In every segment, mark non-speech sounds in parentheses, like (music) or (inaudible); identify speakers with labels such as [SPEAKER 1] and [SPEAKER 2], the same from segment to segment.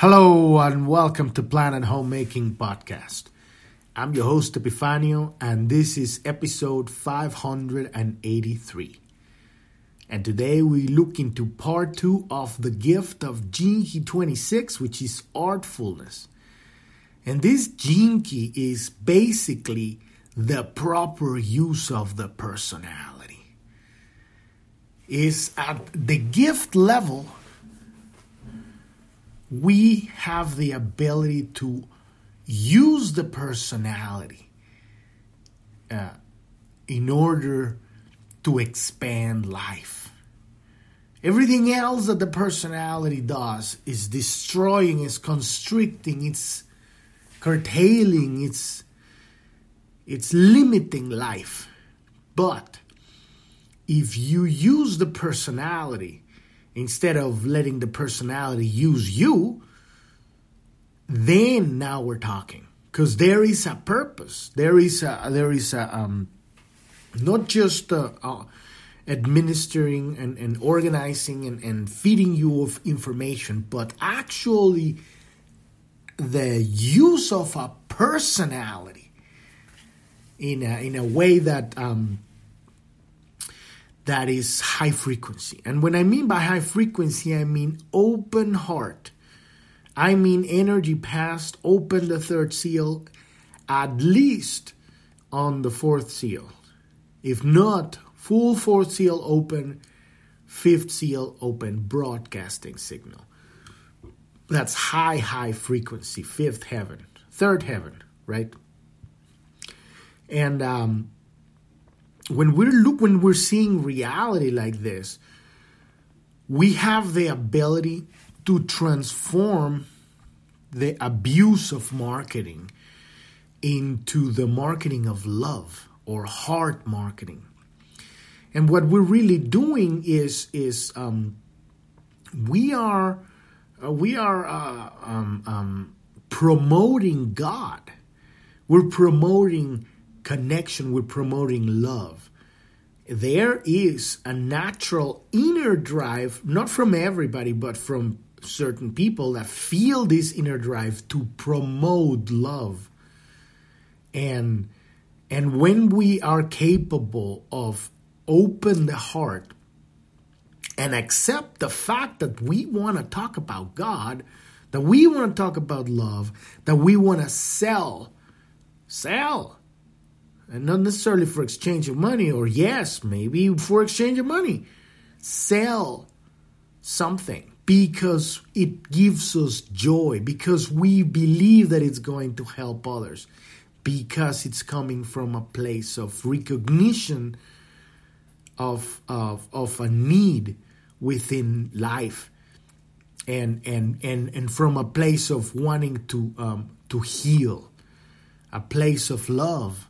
[SPEAKER 1] Hello and welcome to Planet Homecoming Podcast. I'm your host Epifanio and this is episode 583. And today we look into part 2 of the gift of Key 26 which is artfulness. And this Key is basically the proper use of the personality. Is at the gift level we have the ability to use the personality uh, in order to expand life. Everything else that the personality does is destroying, is constricting, it's curtailing, it's it's limiting life. But if you use the personality instead of letting the personality use you, then now we're talking because there is a purpose. There is a there is a um, not just uh, uh, administering and, and organizing and, and feeding you of information, but actually the use of a personality in a, in a way that um, that is high frequency. And when I mean by high frequency, I mean open heart. I mean energy past, open the third seal, at least on the fourth seal. If not, full fourth seal open, fifth seal open, broadcasting signal. That's high, high frequency, fifth heaven, third heaven, right? And um, when we're look when we're seeing reality like this, we have the ability to transform the abuse of marketing into the marketing of love or heart marketing. And what we're really doing is is um, we are uh, we are uh, um, um, promoting God. We're promoting connection, we're promoting love. There is a natural inner drive, not from everybody, but from certain people that feel this inner drive to promote love. And and when we are capable of open the heart and accept the fact that we want to talk about God, that we want to talk about love, that we want to sell, sell and not necessarily for exchange of money, or yes, maybe for exchange of money. Sell something because it gives us joy, because we believe that it's going to help others, because it's coming from a place of recognition of, of, of a need within life. And, and, and, and from a place of wanting to, um, to heal, a place of love,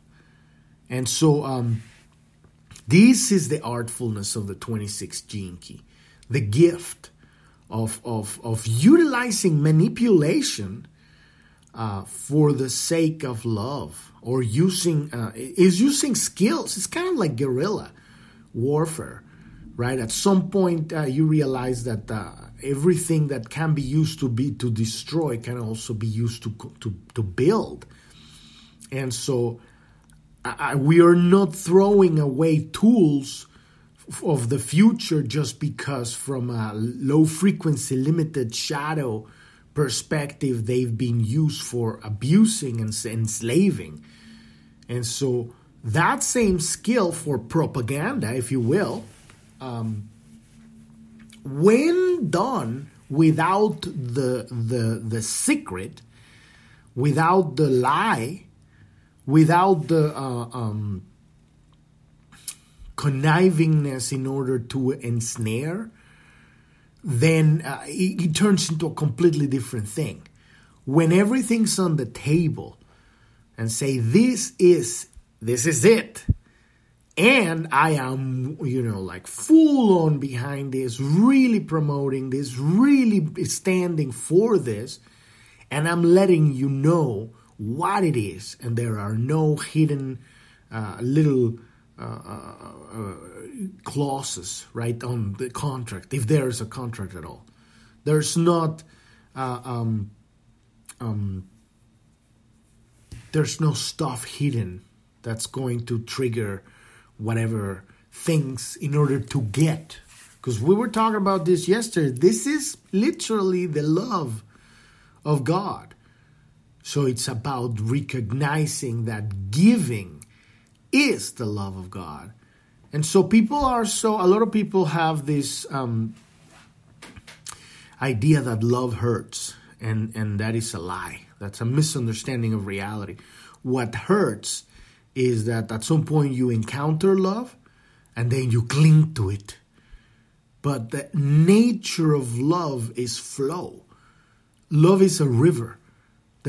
[SPEAKER 1] and so um, this is the artfulness of the 26 gene key, the gift of, of, of utilizing manipulation uh, for the sake of love or using uh, is using skills. It's kind of like guerrilla warfare, right? At some point, uh, you realize that uh, everything that can be used to be to destroy can also be used to to to build, and so I, we are not throwing away tools of the future just because from a low frequency limited shadow perspective they've been used for abusing and enslaving. And so that same skill for propaganda if you will um, when done without the the the secret without the lie without the uh, um, connivingness in order to ensnare, then uh, it, it turns into a completely different thing. When everything's on the table and say, this is, this is it. And I am, you know, like full on behind this, really promoting this, really standing for this. And I'm letting you know what it is, and there are no hidden uh, little uh, uh, uh, clauses right on the contract, if there is a contract at all. There's not um, um, there's no stuff hidden that's going to trigger whatever things in order to get. Because we were talking about this yesterday. This is literally the love of God. So it's about recognizing that giving is the love of God. And so people are so, a lot of people have this um, idea that love hurts, and, and that is a lie. That's a misunderstanding of reality. What hurts is that at some point you encounter love and then you cling to it. But the nature of love is flow. Love is a river.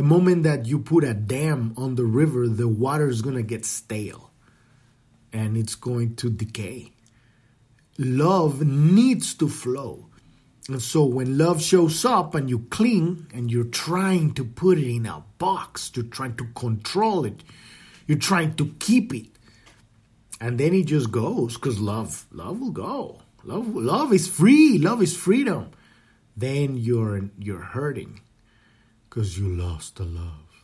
[SPEAKER 1] The moment that you put a dam on the river, the water is going to get stale and it's going to decay. Love needs to flow. And so when love shows up and you cling and you're trying to put it in a box, you're trying to control it, you're trying to keep it. And then it just goes because love, love will go. Love, love is free. Love is freedom. Then you're you're hurting because you lost the love,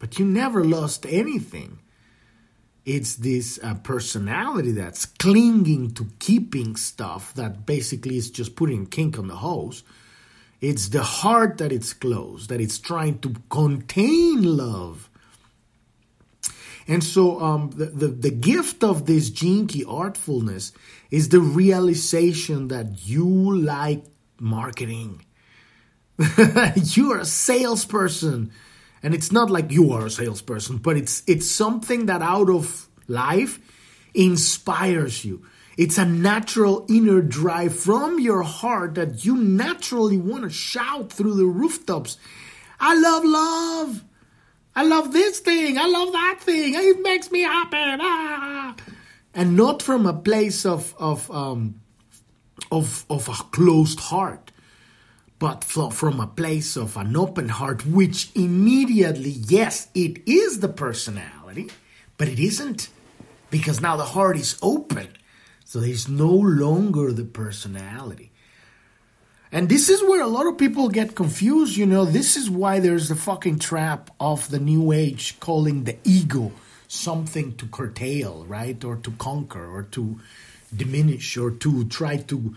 [SPEAKER 1] but you never lost anything. It's this uh, personality that's clinging to keeping stuff that basically is just putting kink on the hose. It's the heart that it's closed, that it's trying to contain love. And so um, the, the, the gift of this gene key artfulness is the realization that you like marketing. (laughs) you are a salesperson. And it's not like you are a salesperson but it's it's something that out of life inspires you. It's a natural inner drive from your heart that you naturally want to shout through the rooftops. I love love. I love this thing. I love that thing. It makes me happy. Ah. and not from a place of of um of of a closed heart but from a place of an open heart, which immediately, yes, it is the personality, but it isn't because now the heart is open. So there's no longer the personality. And this is where a lot of people get confused. You know, this is why there's the fucking trap of the new age calling the ego something to curtail, right? Or to conquer or to diminish or to try to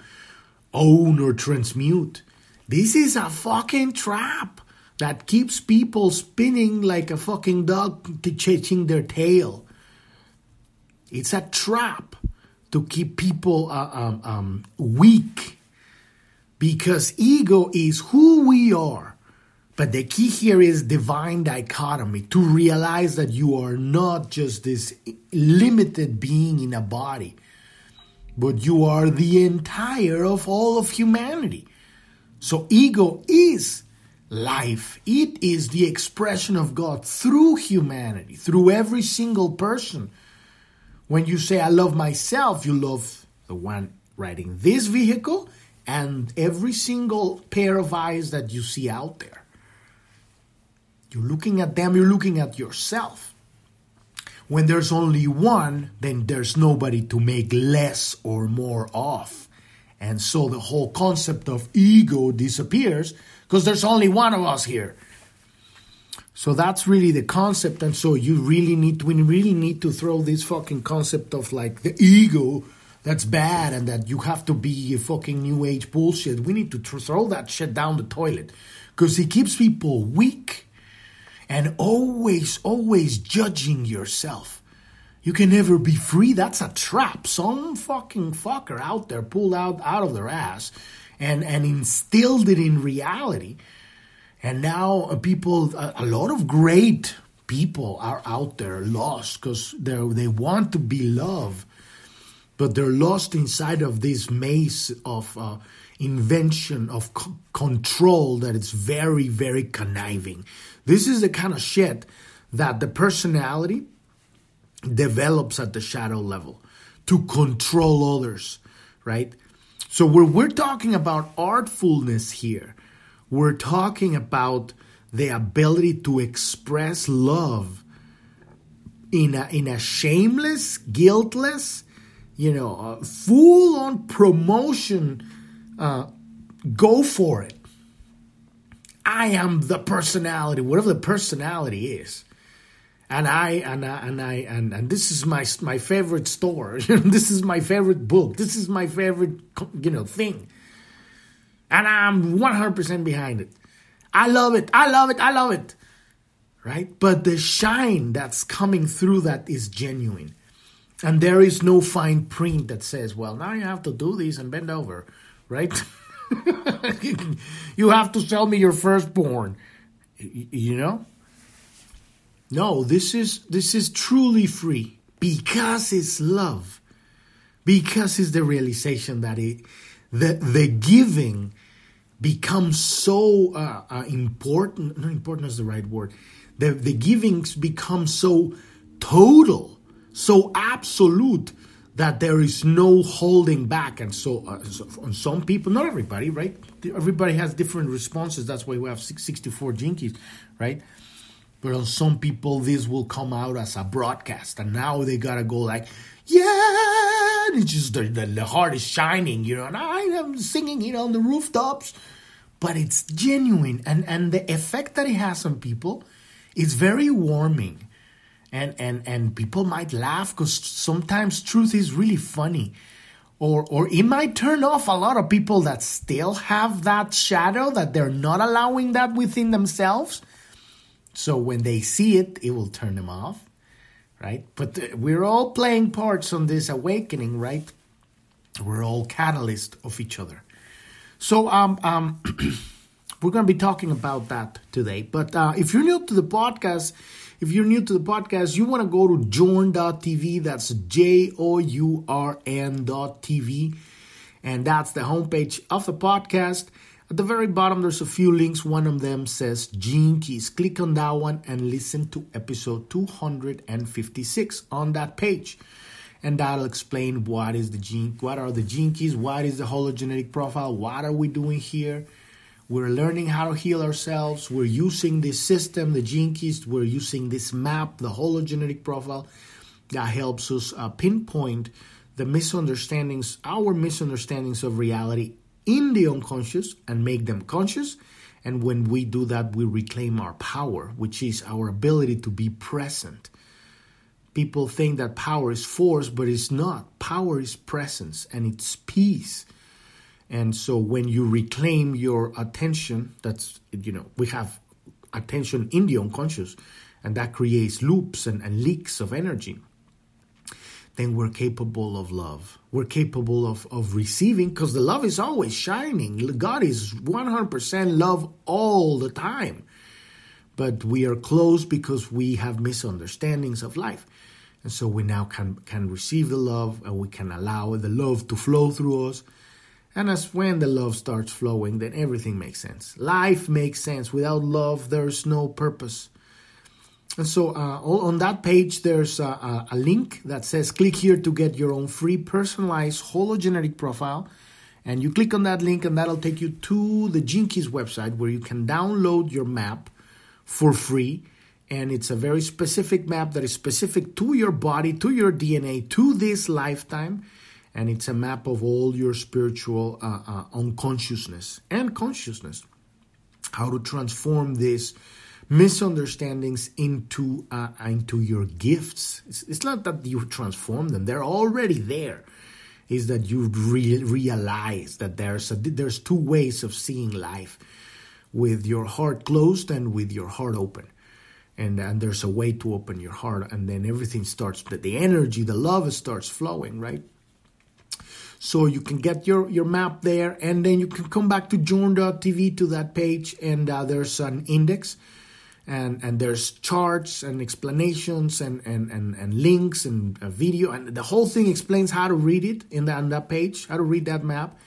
[SPEAKER 1] own or transmute. This is a fucking trap that keeps people spinning like a fucking dog to chasing their tail. It's a trap to keep people uh, um, um, weak because ego is who we are. But the key here is divine dichotomy to realize that you are not just this limited being in a body, but you are the entire of all of humanity. So, ego is life, it is the expression of God through humanity, through every single person. When you say, I love myself, you love the one riding this vehicle and every single pair of eyes that you see out there. You're looking at them, you're looking at yourself. When there's only one, then there's nobody to make less or more of. And so the whole concept of ego disappears because there's only one of us here. So that's really the concept. And so you really need to, we really need to throw this fucking concept of like the ego that's bad and that you have to be a fucking new age bullshit. We need to throw that shit down the toilet because it keeps people weak and always, always judging yourself. You can never be free. That's a trap. Some fucking fucker out there pulled out out of their ass and and instilled it in reality. And now uh, people, a, a lot of great people are out there lost because they they want to be loved, but they're lost inside of this maze of uh, invention of c- control that is very very conniving. This is the kind of shit that the personality develops at the shadow level to control others, right? So when we're talking about artfulness here, we're talking about the ability to express love in a, in a shameless, guiltless, you know, uh, full on promotion. Uh, go for it. I am the personality, whatever the personality is. And I and I and I and, and this is my my favorite store. (laughs) this is my favorite book. This is my favorite you know thing. And I'm 100% behind it. I love it. I love it. I love it. Right? But the shine that's coming through that is genuine. And there is no fine print that says, well, now you have to do this and bend over, right? (laughs) you have to sell me your firstborn. You know? No, this is this is truly free because it's love. Because it's the realization that it the the giving becomes so uh, uh, important. Not important is the right word. The the givings become so total, so absolute that there is no holding back. And so, uh, so on some people, not everybody, right? Everybody has different responses. That's why we have 64 gene keys, right? But on some people, this will come out as a broadcast, and now they gotta go like, yeah, and it's just the, the, the heart is shining, you know, and I am singing it on the rooftops, but it's genuine, and and the effect that it has on people is very warming. And and and people might laugh because sometimes truth is really funny. Or or it might turn off a lot of people that still have that shadow that they're not allowing that within themselves so when they see it it will turn them off right but uh, we're all playing parts on this awakening right we're all catalysts of each other so um um (clears throat) we're going to be talking about that today but uh, if you're new to the podcast if you're new to the podcast, you want to go to journ.tv. That's J O U R N.tv. And that's the homepage of the podcast. At the very bottom, there's a few links. One of them says Gene Keys. Click on that one and listen to episode 256 on that page. And that'll explain what is the gene, what are the gene keys, what is the hologenetic profile, what are we doing here, we're learning how to heal ourselves. We're using this system, the gene keys. We're using this map, the hologenetic profile, that helps us uh, pinpoint the misunderstandings, our misunderstandings of reality in the unconscious and make them conscious. And when we do that, we reclaim our power, which is our ability to be present. People think that power is force, but it's not. Power is presence and it's peace. And so when you reclaim your attention, that's, you know, we have attention in the unconscious, and that creates loops and, and leaks of energy. Then we're capable of love. We're capable of, of receiving because the love is always shining. God is 100% love all the time. But we are closed because we have misunderstandings of life. And so we now can, can receive the love and we can allow the love to flow through us and as when the love starts flowing, then everything makes sense. Life makes sense. Without love, there's no purpose. And so uh, on that page, there's a, a, link that says click here to get your own free personalized hologenetic profile. And you click on that link, and that'll take you to the Keys website where you can download your map for free. And it's a very specific map that is specific to your body, to your DNA, to this lifetime and it's a map of all your spiritual uh, uh, unconsciousness and consciousness. How to transform these misunderstandings into uh, into your gifts. It's, it's, not that you transform them; they're already there. Is that you re- realize that there's a, there's two ways of seeing life, with your heart closed and with your heart open. And, and there's a way to open your heart, and then everything starts. The energy, the love starts flowing, right? So you can get your, your map there, and then you can come back to journ.tv to that page, and uh, there's an index, and, and there's charts and explanations and, and, and, and links and video, and the whole thing explains how to read it in that, on that page, how to read that map.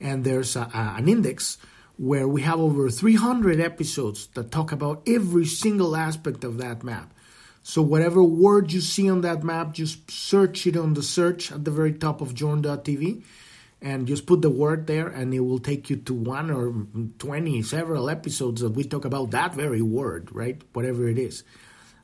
[SPEAKER 1] And there's a, a, an index where we have over 300 episodes that talk about every single aspect of that map. So whatever word you see on that map, just search it on the search at the very top of journ.tv and just put the word there and it will take you to one or 20 several episodes that we talk about that very word right whatever it is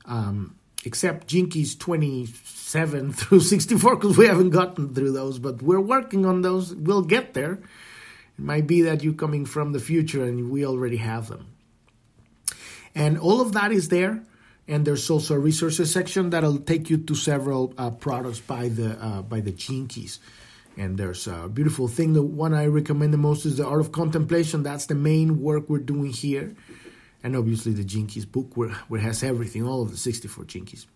[SPEAKER 1] um, except gene keys 27 (laughs) through 64 because we haven't gotten through those but we're working on those we'll get there it might be that you're coming from the future and we already have them And all of that is there. And there's also a resources section that'll take you to several uh, products by the uh, by the gene keys. And there's a beautiful thing. The one I recommend the most is the Art of Contemplation. That's the main work we're doing here. And obviously the Gene Keys book where, where has everything, all of the 64 Gene Keys.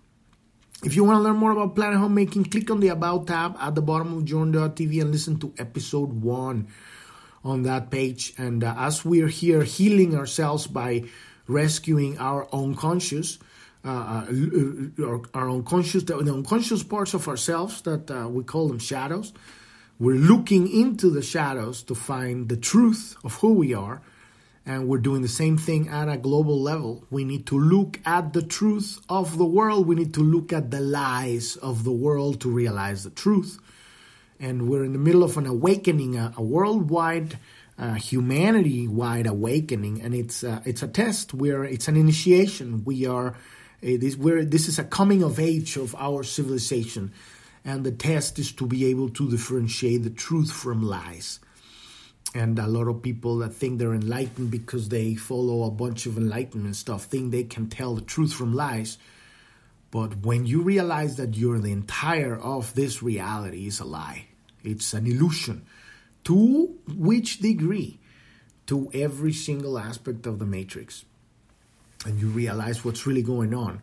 [SPEAKER 1] If you want to learn more about Planet Homecoming, click on the About tab at the bottom of Journ.tv and listen to episode one on that page. And uh, as we're here healing ourselves by rescuing our own conscious, uh, our, our, unconscious, the, the, unconscious parts of ourselves that uh, we call them shadows, we're looking into the shadows to find the truth of who we are and we're doing the same thing at a global level. We need to look at the truth of the world. We need to look at the lies of the world to realize the truth. And we're in the middle of an awakening, a, a worldwide, uh, humanity-wide awakening, and it's uh, it's a test. Where it's an initiation. We are this where this is a coming of age of our civilization, and the test is to be able to differentiate the truth from lies. And a lot of people that think they're enlightened because they follow a bunch of enlightenment stuff think they can tell the truth from lies. But when you realize that you're the entire of this reality is a lie. It's an illusion. To which degree? To every single aspect of the matrix. And you realize what's really going on.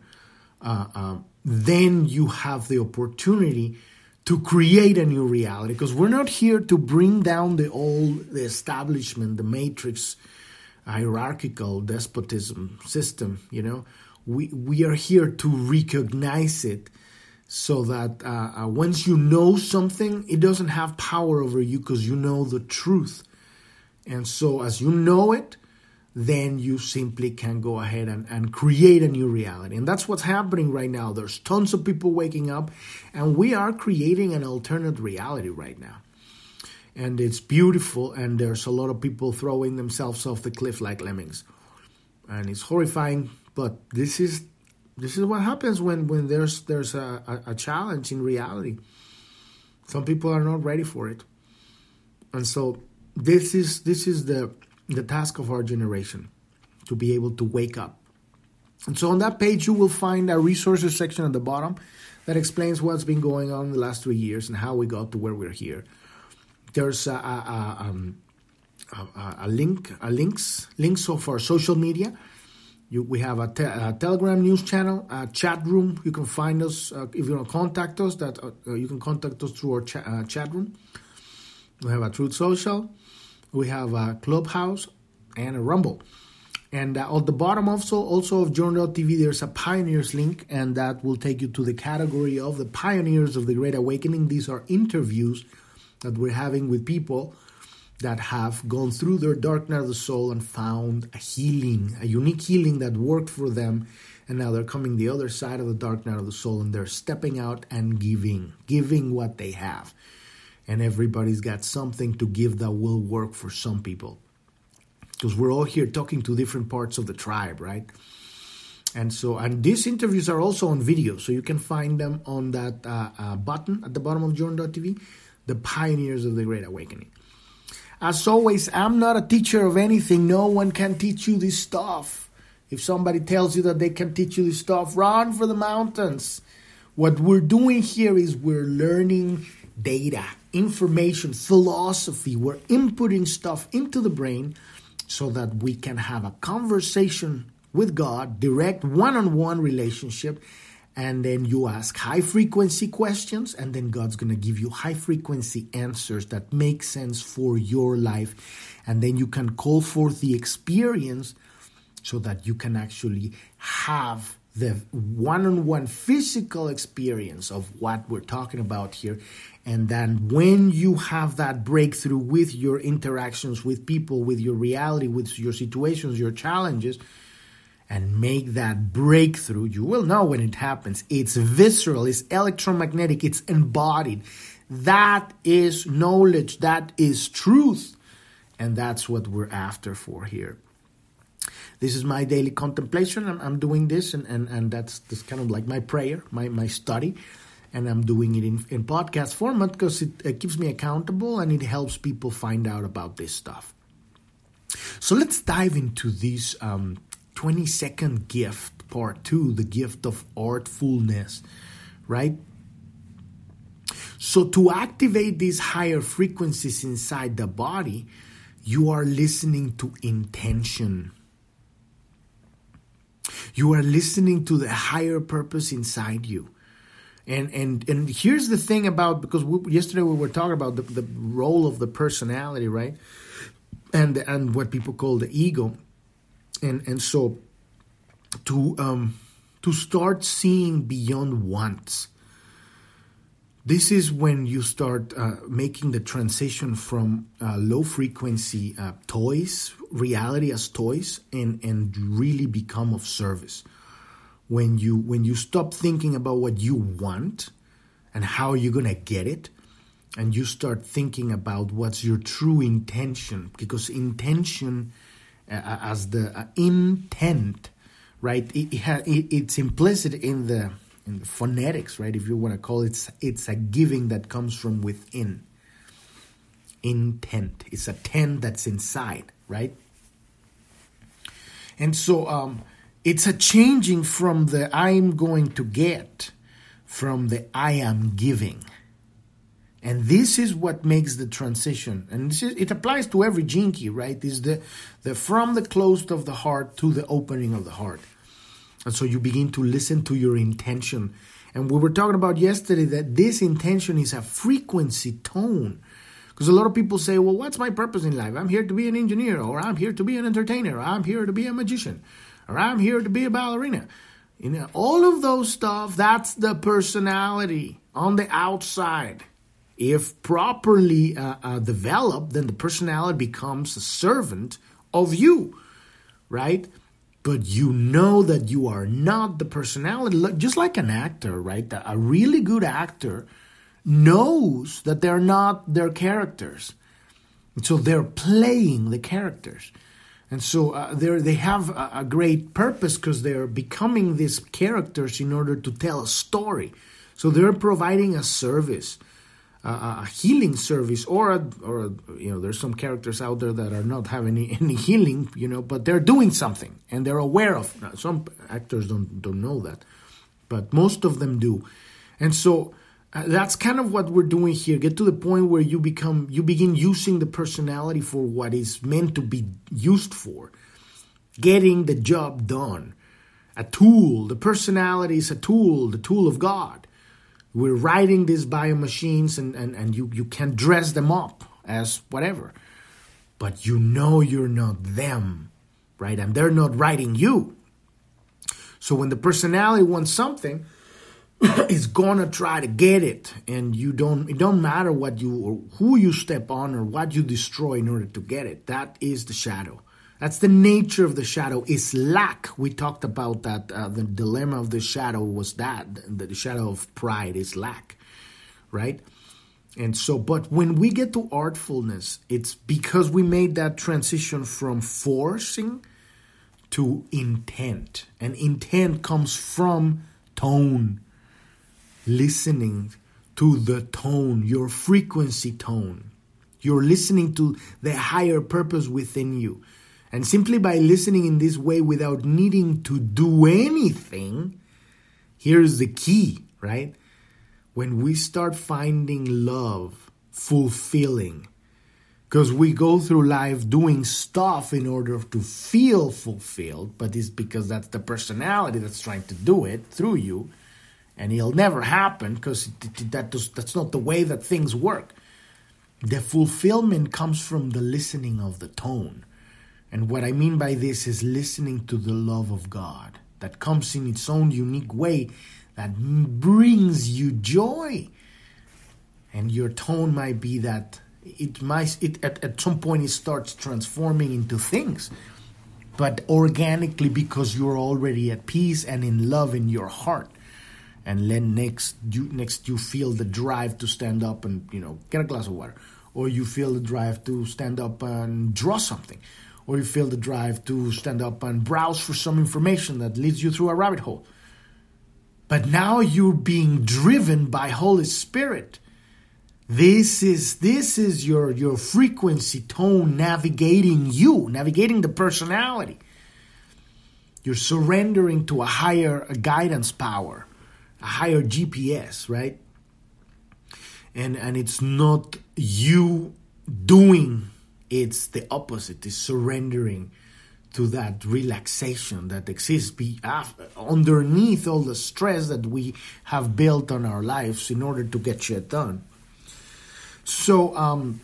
[SPEAKER 1] Uh, um, then you have the opportunity to create a new reality. Because we're not here to bring down the old the establishment the matrix hierarchical despotism system you know? We we are here to recognize it so that uh, uh, once you know something it doesn't have power over you because you know the truth. And so as you know it then you simply can go ahead and, and create a new reality. And that's what's happening right now. There's tons of people waking up, and we are creating an alternate reality right now. And it's beautiful, and there's a lot of people throwing themselves off the cliff like lemmings. And it's horrifying, but this is this is what happens when, when there's there's a, a, a challenge in reality. Some people are not ready for it. And so this is this is the the task of our generation to be able to wake up. And so on that page, you will find a resources section at the bottom that explains what's been going on in the last three years and how we got to where we're here. There's a, a, um, a, a link, a links, links of our social media. You, we have a, te- a, Telegram news channel, a chat room. You can find us uh, if you want to contact us. That uh, you can contact us through our cha- uh, chat room. We have a Truth Social we have a Clubhouse and a Rumble. And uh, at the bottom also, also of Journ.tv, there's a Pioneers link, and that will take you to the category of the Pioneers of the Great Awakening. These are interviews that we're having with people that have gone through their dark night of the soul and found a healing, a unique healing that worked for them. And now they're coming the other side of the dark night of the soul and they're stepping out and giving, giving what they have and everybody's got something to give that will work for some people. Because we're all here talking to different parts of the tribe, right? And so, and these interviews are also on video, so you can find them on that uh, uh, button at the bottom of Journ.tv, the pioneers of the Great Awakening. As always, I'm not a teacher of anything. No one can teach you this stuff. If somebody tells you that they can teach you this stuff, run for the mountains. What we're doing here is we're learning data, information, philosophy. We're inputting stuff into the brain so that we can have a conversation with God, direct one on one relationship. And then you ask high frequency questions, and then God's to give you high frequency answers that make sense for your life. And then you can call forth the experience so that you can actually have the one on one physical experience of what we're talking about here and then when you have that breakthrough with your interactions with people, with your reality, with your situations, your challenges, and make that breakthrough, you will know when it happens. It's visceral, it's electromagnetic, it's embodied. That is knowledge, that is truth. And that's what we're after for here. This is my daily contemplation. I'm, I'm doing this, and, and, and that's, that's kind of like my prayer, my, my study and I'm doing it in, in podcast format because it, it keeps me accountable and it helps people find out about this stuff. So let's dive into this um, 20 second gift, part two, the gift of artfulness, right? So, to activate these higher frequencies inside the body, you are listening to intention. You are listening to the higher purpose inside you. And and and here's the thing about because we, yesterday we were talking about the, the role of the personality, right? And and what people call the ego, and and so to um to start seeing beyond wants. This is when you start uh, making the transition from uh, low frequency uh, toys, reality as toys, and and really become of service when you when you stop thinking about what you want and how you're going to get it and you start thinking about what's your true intention because intention uh, uh as the uh, intent right it, it, ha, it, it's implicit in the in the phonetics right if you want to call it it's, it's a giving that comes from within. Intent. It's a tent that's inside right? And so um it's a changing from the I'm going to get from the I am giving. And this is what makes the transition. And is, it applies to every key, right? Is the, the from the closed of the heart to the opening of the heart. And so you begin to listen to your intention. And we were talking about yesterday that this intention is a frequency tone. Because a lot of people say, well, what's my purpose in life? I'm here to be an engineer, or I'm here to be an entertainer, or I'm here to be a magician or I'm here to be a ballerina. You know, all of those stuff, that's the personality on the outside. If properly uh, uh, developed, then the personality becomes a servant of you, right? But you know that you are not the personality, just like an actor, right? A really good actor knows that they're not their characters. So they're playing the characters. And so uh, they have a, a great purpose because they're becoming these characters in order to tell a story. So they're providing a service, uh, a healing service, or a, or a, you know, there's some characters out there that are not having any, any healing, you know, but they're doing something and they're aware of. Some actors don't don't know that, but most of them do, and so Uh, that's kind of what we're doing here. Get to the point where you become you begin using the personality for what is meant to be used for. Getting the job done. A tool. The personality is a tool the tool of god. We're writing these bio machines and, and, and you, you can dress them up as whatever. But you know you're not them right? And they're not writing you. So when the personality wants something (coughs) is gonna try to get it and you don't it don't matter what you or who you step on or what you destroy in order to get it. That is the shadow. That's the nature of the shadow. Is lack. We talked about that uh, the dilemma of the shadow was that the, the shadow of pride is lack right? And so but when we get to artfulness it's because we made that transition from forcing to intent. And intent comes from tone listening to the tone, your frequency tone. You're listening to the higher purpose within you. And simply by listening in this way without needing to do anything, here's the key, right? When we start finding love fulfilling, because we go through life doing stuff in order to feel fulfilled, but it's because that's the personality that's trying to do it through you and it'll never happen because that does, that's not the way that things work. The fulfillment comes from the listening of the tone. And what I mean by this is listening to the love of God that comes in its own unique way that brings you joy. And your tone might be that it might it at, at some point it starts transforming into things but organically because you're already at peace and in love in your heart and then next you next you feel the drive to stand up and you know get a glass of water. Or you feel the drive to stand up and draw something. Or you feel the drive to stand up and browse for some information that leads you through a rabbit hole. But now you're being driven by holy spirit. This is this is your your frequency tone navigating you navigating the personality. You're surrendering to a higher guidance power, a higher GPS, right? And and it's not you doing, it's the opposite. It's surrendering to that relaxation that exists be, underneath all the stress that we have built on our lives in order to get shit done. So, um,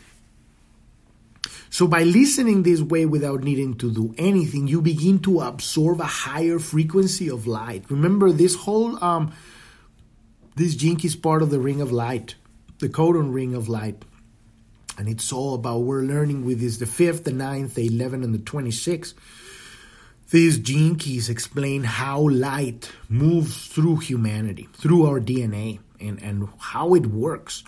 [SPEAKER 1] so by listening this way without needing to do anything, you begin to absorb a higher frequency of light. Remember, this whole um, this Key is part of the ring of light, the codon ring of light. And it's all about we're learning with this the fifth, the ninth, the eleven, and the twenty-sixth. These gene keys explain how light moves through humanity, through our DNA, and, and how it works.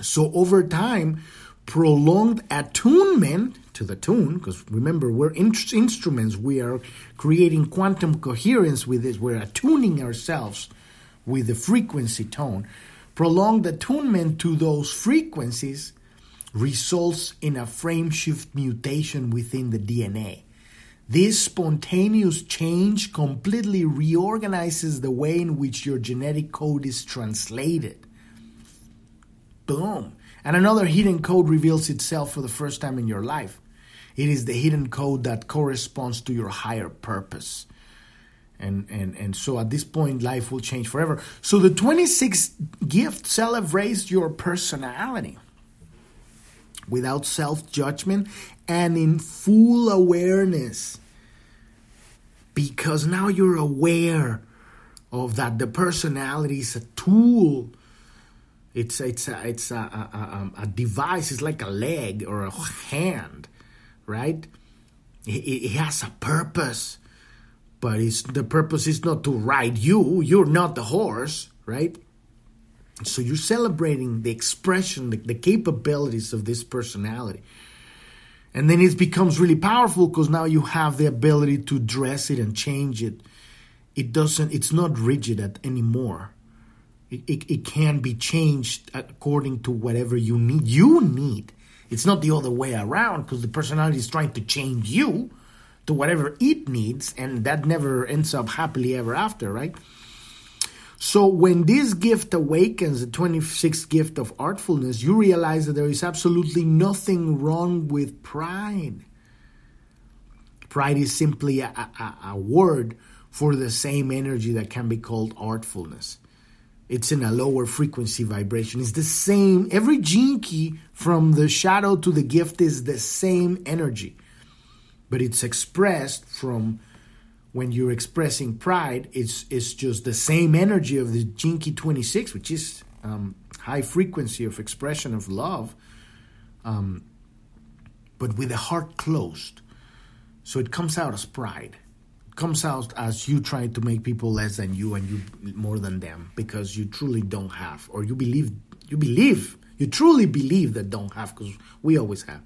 [SPEAKER 1] So over time, prolonged attunement to the tune, because remember, we're in- instruments, we are creating quantum coherence with this, we're attuning ourselves with the frequency tone. Prolonged attunement to those frequencies results in a frame shift mutation within the DNA. This spontaneous change completely reorganizes the way in which your genetic code is translated. Boom. And another hidden code reveals itself for the first time in your life. It is the hidden code that corresponds to your higher purpose. And, and, and so at this point, life will change forever. So the 26th gift celebrates your personality without self judgment and in full awareness. Because now you're aware of that the personality is a tool it's it's a, it's a, a, a, device. It's like a leg or a hand, right? It, it has a purpose, but it's the purpose is not to ride you. You're not the horse, right? So you're celebrating the expression, the, the capabilities of this personality. And then it becomes really powerful because now you have the ability to dress it and change it. It doesn't, it's not rigid at, anymore it, it, it can be changed according to whatever you need. You need. It's not the other way around because the personality is trying to change you to whatever it needs, and that never ends up happily ever after, right? So when this gift awakens, the 26th gift of artfulness, you realize that there is absolutely nothing wrong with pride. Pride is simply a, a, a word for the same energy that can be called artfulness it's in a lower frequency vibration. It's the same. Every key from the shadow to the gift is the same energy, but it's expressed from when you're expressing pride. It's it's just the same energy of the key 26, which is um, high frequency of expression of love, um, but with the heart closed. So it comes out as pride comes out as you trying to make people less than you and you more than them because you truly don't have or you believe you believe you truly believe that don't have because we always have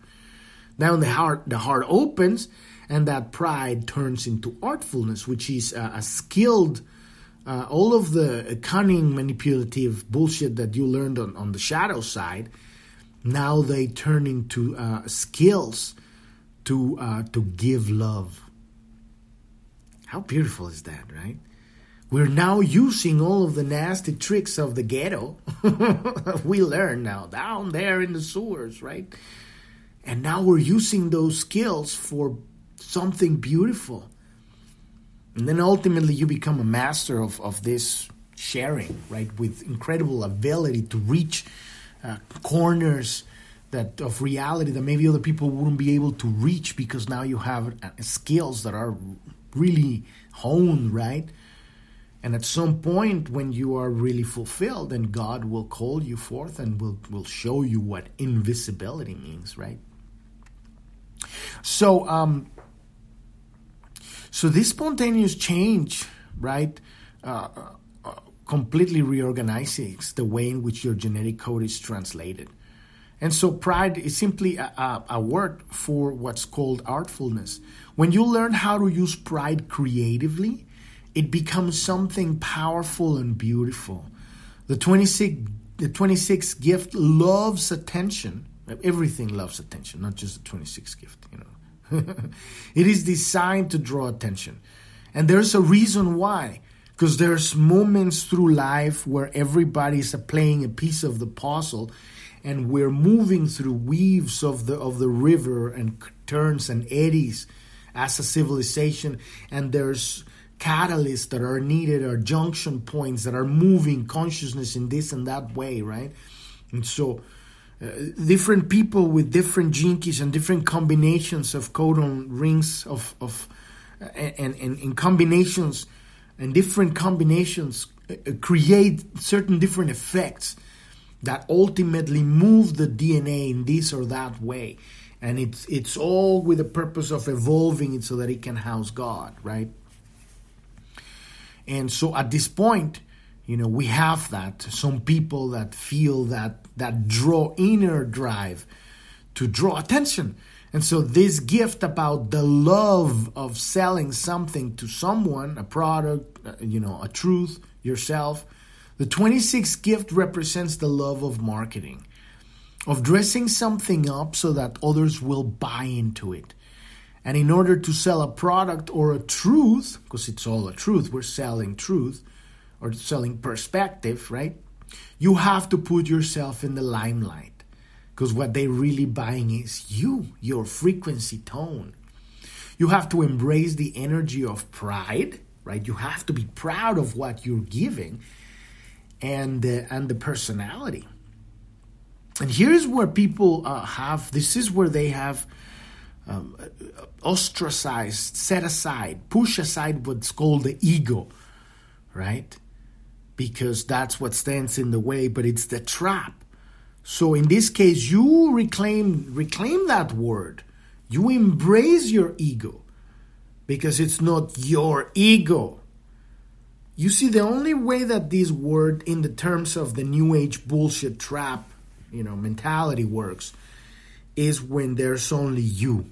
[SPEAKER 1] now the heart the heart opens and that pride turns into artfulness which is a, skilled uh, all of the cunning manipulative bullshit that you learned on, on the shadow side now they turn into uh, skills to uh, to give love how beautiful is that, right? We're now using all of the nasty tricks of the ghetto. (laughs) we learn now down there in the sewers, right? And now we're using those skills for something beautiful. And then ultimately you become a master of, of this sharing, right? With incredible ability to reach uh, corners that of reality that maybe other people wouldn't be able to reach because now you have uh, skills that are really honed, right? And at some point, when you are really fulfilled, then God will call you forth and will, will show you what invisibility means, right? So, um, so this spontaneous change, right, uh, uh, completely reorganizes the way in which your genetic code is translated. And so pride is simply a, a, a, word for what's called artfulness. When you learn how to use pride creatively, it becomes something powerful and beautiful. The 26, the 26th gift loves attention. Everything loves attention, not just the 26th gift, you know. (laughs) it is designed to draw attention. And there's a reason why. Because there's moments through life where everybody's playing a piece of the puzzle and we're moving through weaves of the of the river and turns and eddies as a civilization and there's catalysts that are needed or junction points that are moving consciousness in this and that way right and so different people with different keys and different combinations of codon rings of of uh, and, and, and combinations and different combinations uh, uh, create certain different effects that ultimately move the DNA in this or that way and it's it's all with the purpose of evolving it so that it can house God right and so at this point, you know, we have that. Some people that feel that that draw inner drive to draw attention. And so this gift about the love of selling something to someone, a product, uh, you know, a truth, yourself, the 26th gift represents the love of marketing, of dressing something up so that others will buy into it. And in order to sell a product or a truth, because it's all a truth, we're selling truth or selling perspective, right? You have to put yourself in the limelight. Because what they're really buying is you, your frequency tone. You have to embrace the energy of pride, right? You have to be proud of what you're giving and, uh, and the personality. And here's where people uh, have this is where they have um, ostracized, set aside, push aside what's called the ego, right? Because that's what stands in the way, but it's the trap. So in this case, you reclaim reclaim that word. You embrace your ego because it's not your ego. You see, the only way that this word, in the terms of the new age bullshit trap, you know, mentality works, is when there's only you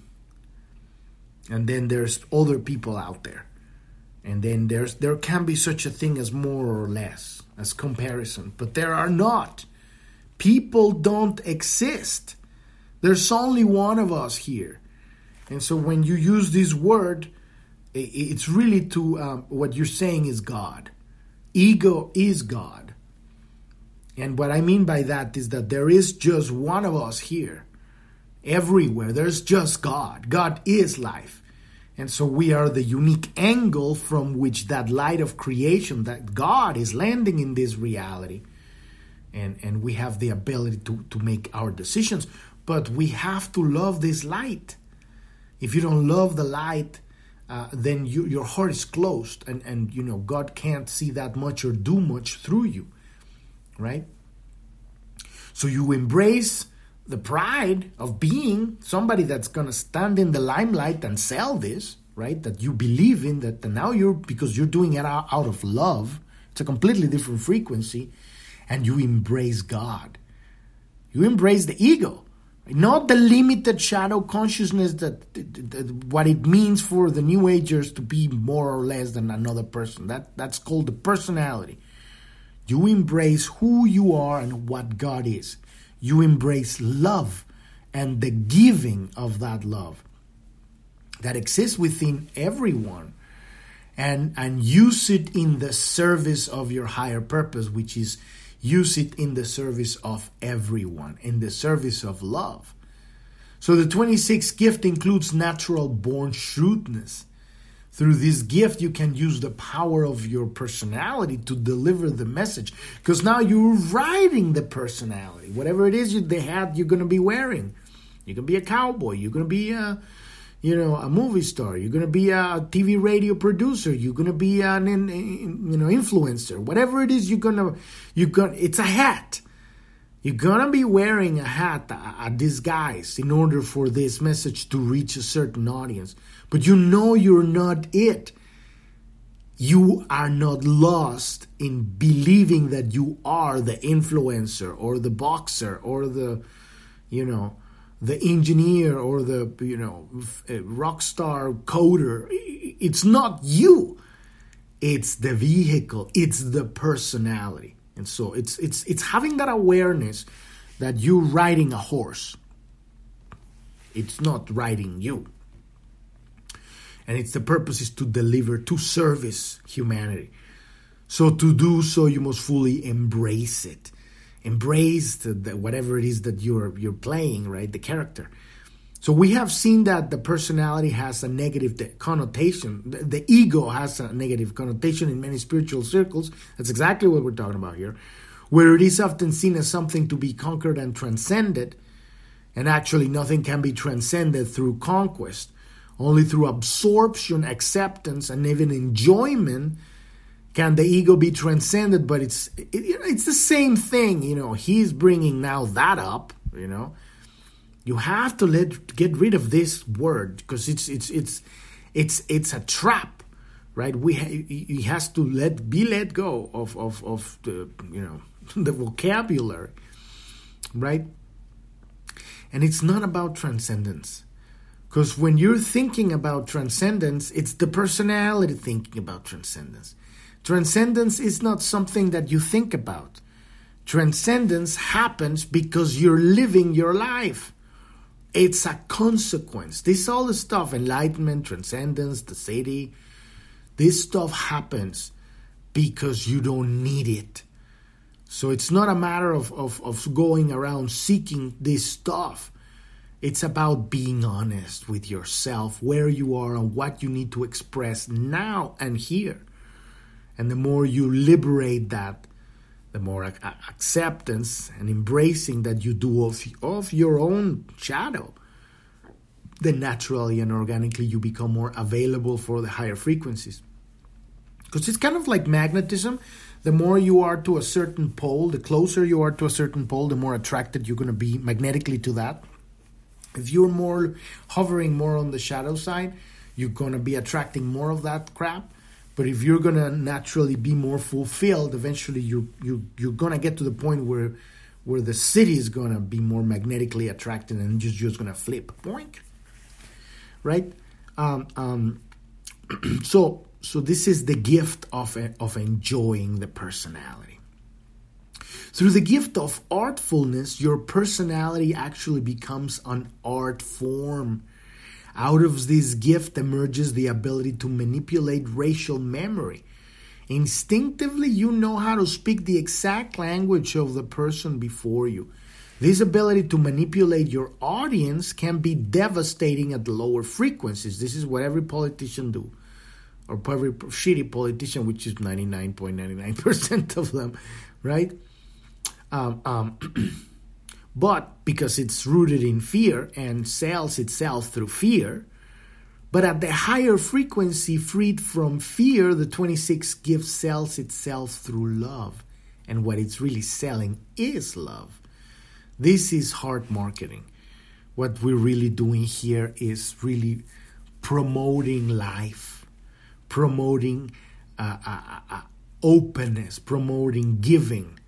[SPEAKER 1] and then there's other people out there and then there's there can be such a thing as more or less as comparison but there are not. People don't exist. There's only one of us here. And so when you use this word it's really to um, what you're saying is god. Ego is god. And what i mean by that is that there is just one of us here. Everywhere there's just god. God is life and so we are the unique angle from which that light of creation, that God is landing in this reality. And, and we have the ability to, to make our decisions. But we have to love this light. If you don't love the light, uh, then you, your heart is closed and, and you know God can't see that much or do much through you. Right? So you embrace the pride of being somebody that's going to stand in the limelight and sell this, right? That you believe in, that now you're, because you're doing it out, out of love, it's a completely different frequency, and you embrace God. You embrace the ego, not the limited shadow consciousness that, that, that, what it means for the new agers to be more or less than another person. That that's called the personality. You embrace who you are and what God is you embrace love and the giving of that love that exists within everyone and and use it in the service of your higher purpose which is use it in the service of everyone in the service of love. So the 26th gift includes natural born shrewdness through this gift, you can use the power of your personality to deliver the message. Because now you're writing the personality. Whatever it is, you, the hat you're going to be wearing. You can be a cowboy. You're going to be a, you know, a movie star. You're going to be a TV radio producer. You're going to be an, you know, influencer. Whatever it is, you're going to, you're going. It's a hat. You're gonna be wearing a hat, a, disguise, in order for this message to reach a certain audience. But you know you're not it. You are not lost in believing that you are the influencer or the boxer or the, you know, the engineer or the, you know, eh, rock star coder. It's not you. It's the vehicle. It's the personality. And so it's it's it's having that awareness that you're riding a horse. It's not riding you. and it's the purpose is to deliver to service humanity so to do so you must fully embrace it embrace the, the, whatever it is that you're you're playing right the character so we have seen that the personality has a negative connotation the, ego has a negative connotation in many spiritual circles that's exactly what we're talking about here where it is often seen as something to be conquered and transcended and actually nothing can be transcended through conquest only through absorption, acceptance, and even enjoyment can the ego be transcended. But it's it, it's the same thing, you know. He's bringing now that up, you know. You have to let get rid of this word because it's it's it's it's it's a trap, right? We he has to let be let go of of of the you know (laughs) the vocabulary, right? And it's not about transcendence because when you're thinking about transcendence, it's the personality thinking about transcendence. Transcendence is not something that you think about. Transcendence happens because you're living your life. It's a consequence. This all the stuff, enlightenment, transcendence, the Siddhi, this stuff happens because you don't need it. So it's not a matter of, of, of going around seeking this stuff. It's about being honest with yourself, where you are, and what you need to express now and here. And the more you liberate that, the more acceptance and embracing that you do of, of your own shadow, then naturally and organically you become more available for the higher frequencies. Because it's kind of like magnetism. The more you are to a certain pole, the closer you are to a certain pole, the more attracted you're going to be magnetically to that. If you're more hovering more on the shadow side, you're going to be attracting more of that crap. But if you're to naturally be more fulfilled, eventually you you you're to get to the point where where the Siddhi is to be more magnetically attracted and just just to flip boink. Right? Um, um, (clears throat) so so this is the gift of of enjoying the personality. Through the gift of artfulness, your personality actually becomes an art form. Out of this gift emerges the ability to manipulate racial memory. Instinctively, you know how to speak the exact language of the person before you. This ability to manipulate your audience can be devastating at lower frequencies. This is what every politician do, or every shitty politician, which is 99.99% of them, right? Um, um, (clears throat) but because it's rooted in fear and sells itself through fear, but at the higher frequency, freed from fear, the 26 gift sells itself through love. And what it's really selling is love. This is heart marketing. What we're really doing here is really promoting life, promoting uh, uh, uh, openness, promoting giving,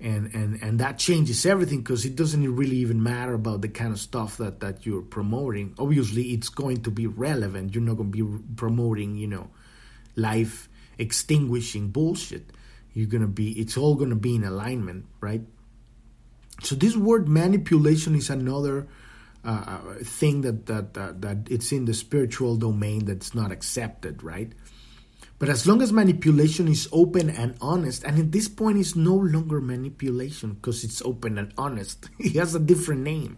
[SPEAKER 1] and and and that changes everything because it doesn't really even matter about the kind of stuff that that you're promoting. Obviously it's going to be relevant. You're not going to be promoting you know life extinguishing bullshit. You're going to be it's all going to be in alignment right? So this word manipulation is another uh, uh thing that, that that that it's in the spiritual domain that's not accepted right but as long as manipulation is open and honest, and at this point it's no longer manipulation because it's open and honest. (laughs) it has a different name.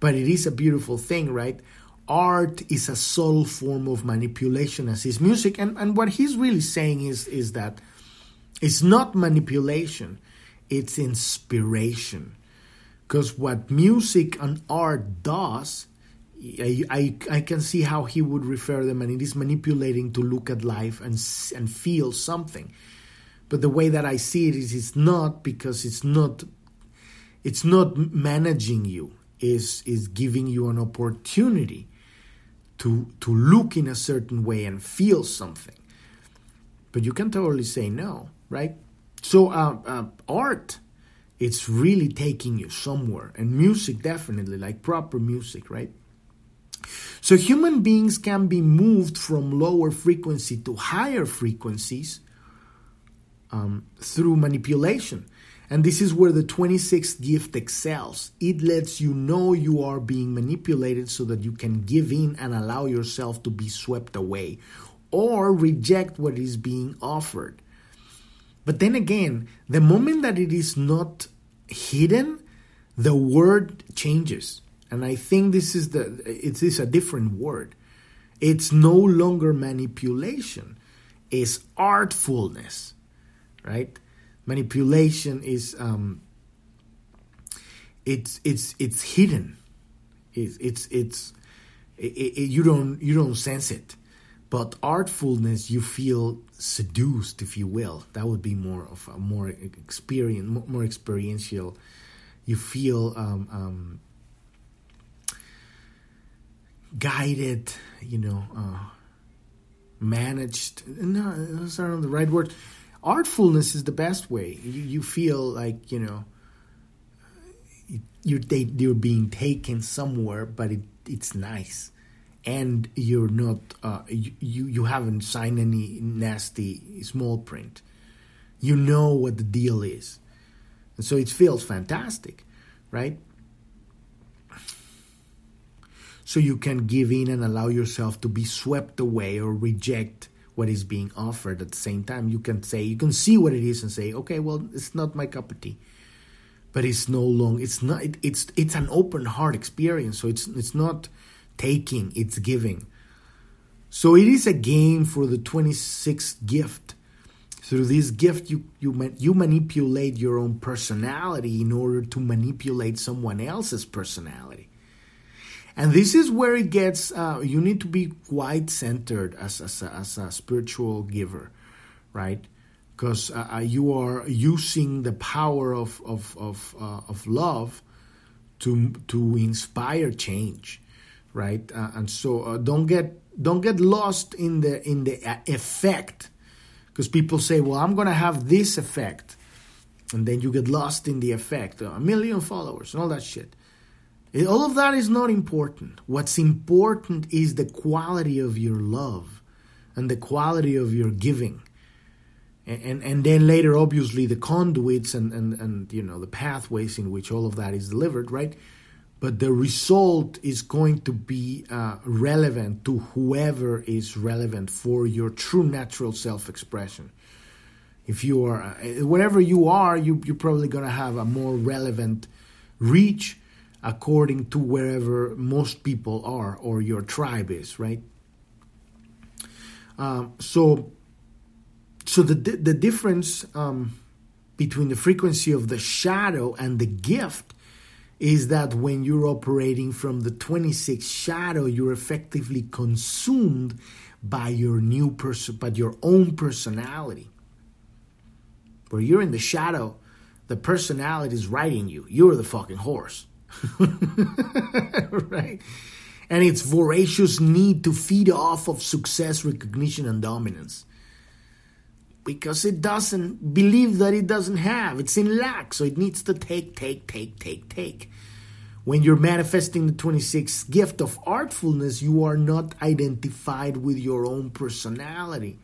[SPEAKER 1] But it is a beautiful thing, right? Art is a subtle form of manipulation as is music. And, and what he's really saying is, is that it's not manipulation, it's inspiration. Because what music and art does I, I, can see how he would refer them, and it is manipulating to look at life and and feel something. But the way that I see it is, it's not because it's not, it's not managing you. is is giving you an opportunity to to look in a certain way and feel something. But you can totally say no, right? So uh, uh, art, it's really taking you somewhere, and music definitely, like proper music, right? So human beings can be moved from lower frequency to higher frequencies um, through manipulation. And this is where the 26th gift excels. It lets you know you are being manipulated so that you can give in and allow yourself to be swept away or reject what is being offered. But then again, the moment that it is not hidden, the word changes. And I think this is the it is a different word. It's no longer manipulation. It's artfulness. Right? Manipulation is um it's it's it's hidden. It's it's it's it, it, you don't you don't sense it. But artfulness, you feel seduced, if you will. That would be more of a more experience, more experiential. You feel um, um, guided, you know, uh, managed. No, those aren't the right word. Artfulness is the best way. You, you feel like you know you're you're being taken somewhere, but it, it's nice, and you're not uh, you you haven't signed any nasty small print. You know what the deal is, and so it feels fantastic, right? So you can give in and allow yourself to be swept away or reject what is being offered. At the same time you can say you can see what it is and say okay well it's not my cup of tea. But it's no long it's not it, it's it's an open heart experience so it's it's not taking it's giving. So it is a game for the 26th gift. Through this gift you you you manipulate your own personality in order to manipulate someone else's personality and this is where it gets uh, you need to be quite centered as, as, a, as a spiritual giver right? Because uh, uh, you are using the power of of of, uh, of love to to inspire change right? Uh, and so uh, don't get don't get lost in the in the effect. Because people say well i'm going to have this effect and then you get lost in the effect. A million followers and all that shit all of that is not important. What's important is the quality of your love and the quality of your giving. And, and, and then later, obviously, the conduits and, and, and you know the pathways in which all of that is delivered, right? But the result is going to be uh, relevant to whoever is relevant for your true natural self expression. If you are, uh, whatever you are, you, you're probably going to have a more relevant reach according to wherever most people are or your tribe is, right? Um, so, so the the difference um, between the frequency of the shadow and the gift is that when you're operating from the 26 shadow, you're effectively consumed by your new person, by your own personality. Where you're in the shadow, the personality is riding you. You're the fucking horse. (laughs) right? And its voracious need to feed off of success, recognition, and dominance. Because it doesn't believe that it doesn't have. It's in lack, so it needs to take, take, take, take, take. When you're manifesting the 26th gift of artfulness, you are not identified with your own personality.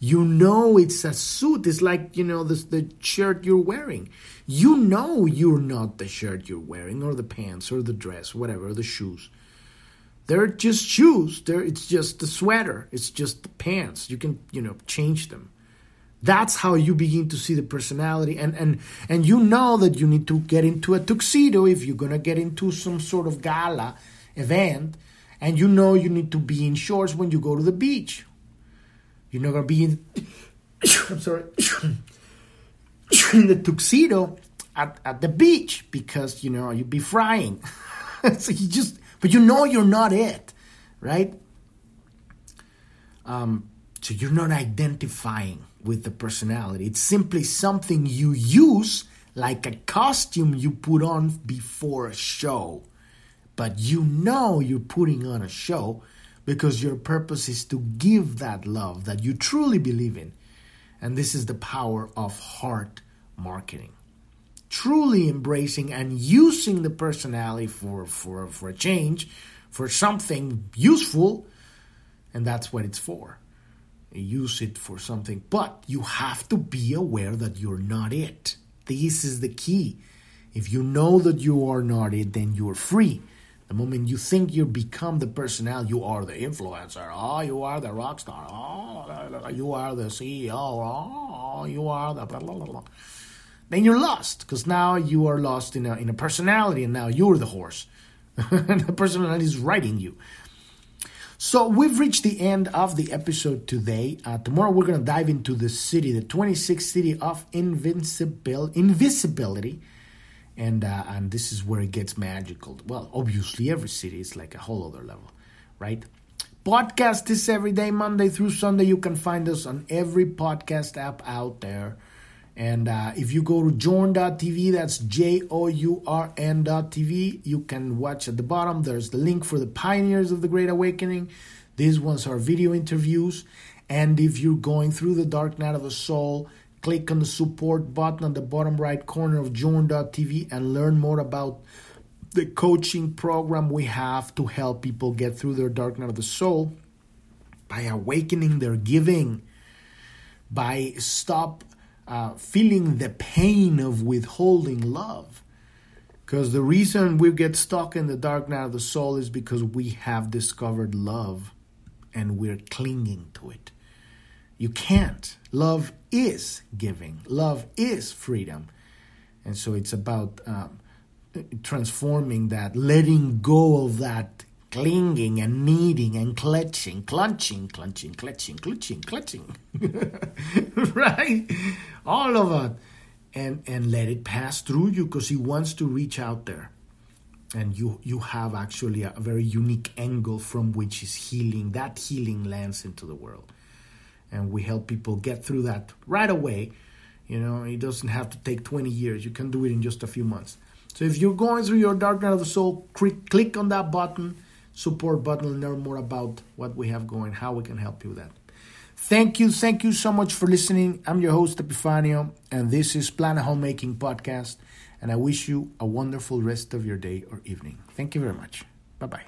[SPEAKER 1] You know it's a suit. It's like, you know, the, the shirt you're wearing. You know you're not the shirt you're wearing, or the pants, or the dress, whatever, the shoes. They're just shoes. They're, it's just the sweater. It's just the pants. You can, you know, change them. That's how you begin to see the personality, and and and you know that you need to get into a tuxedo if you're gonna get into some sort of gala event, and you know you need to be in shorts when you go to the beach you're not gonna be in. (coughs) I'm sorry. (coughs) in the tuxedo at, at the beach because you know you'd be frying. (laughs) so you just, but you know you're not it, right? Um, so you're not identifying with the personality. It's simply something you use, like a costume you put on before a show. But you know you're putting on a show because your purpose is to give that love that you truly believe in. And this is the power of heart marketing. Truly embracing and using the personality for, for, for a change, for something useful, and that's what it's for. Use it for something, but you have to be aware that you're not it. This is the key. If you know that you are not it, then you are free. The moment you think you become the personality, you are the influencer. Oh, you are the rock star. Oh, you are the CEO. Oh, ah, you are the blah, blah, blah, blah. Then you're lost because now you are lost in a, in a personality and now you're the horse. (laughs) the personality is riding you. So we've reached the end of the episode today. Uh, tomorrow we're going to dive into the Siddhi, the 26th Siddhi of invincibil- invisibility and uh, and this is where it gets magical. Well, obviously, every Siddhi is like a whole other level, right? Podcast is every day, Monday through Sunday. You can find us on every podcast app out there. And uh, if you go to journ.tv, that's J O U R N.tv, you can watch at the bottom. There's the link for the pioneers of the Great Awakening. These ones are video interviews. And if you're going through the dark night of the soul, click on the support button on the bottom right corner of journ.tv and learn more about the coaching program we have to help people get through their dark night of the soul by awakening their giving, by stop uh, feeling the pain of withholding love. Because the reason we get stuck in the dark night of the soul is because we have discovered love and we're clinging to it. You can't. Love is giving, love is freedom. And so it's about um, transforming that, letting go of that clinging and needing and clutching, clutching, clutching, clutching, clutching, clutching. (laughs) right? All of it. And, and let it pass through you because he wants to reach out there and you you have actually a, very unique angle from which is healing that healing lands into the world and we help people get through that right away. You know, it doesn't have to take 20 years. You can do it in just a few months. So if you're going through your dark night of the soul, click, click on that button, support button, learn more about what we have going, how we can help you with that. Thank you, thank you so much for listening. I'm your host Epifanio, and this is Planet Homecoming Podcast. And I wish you a wonderful rest of your day or evening. Thank you very much. Bye bye.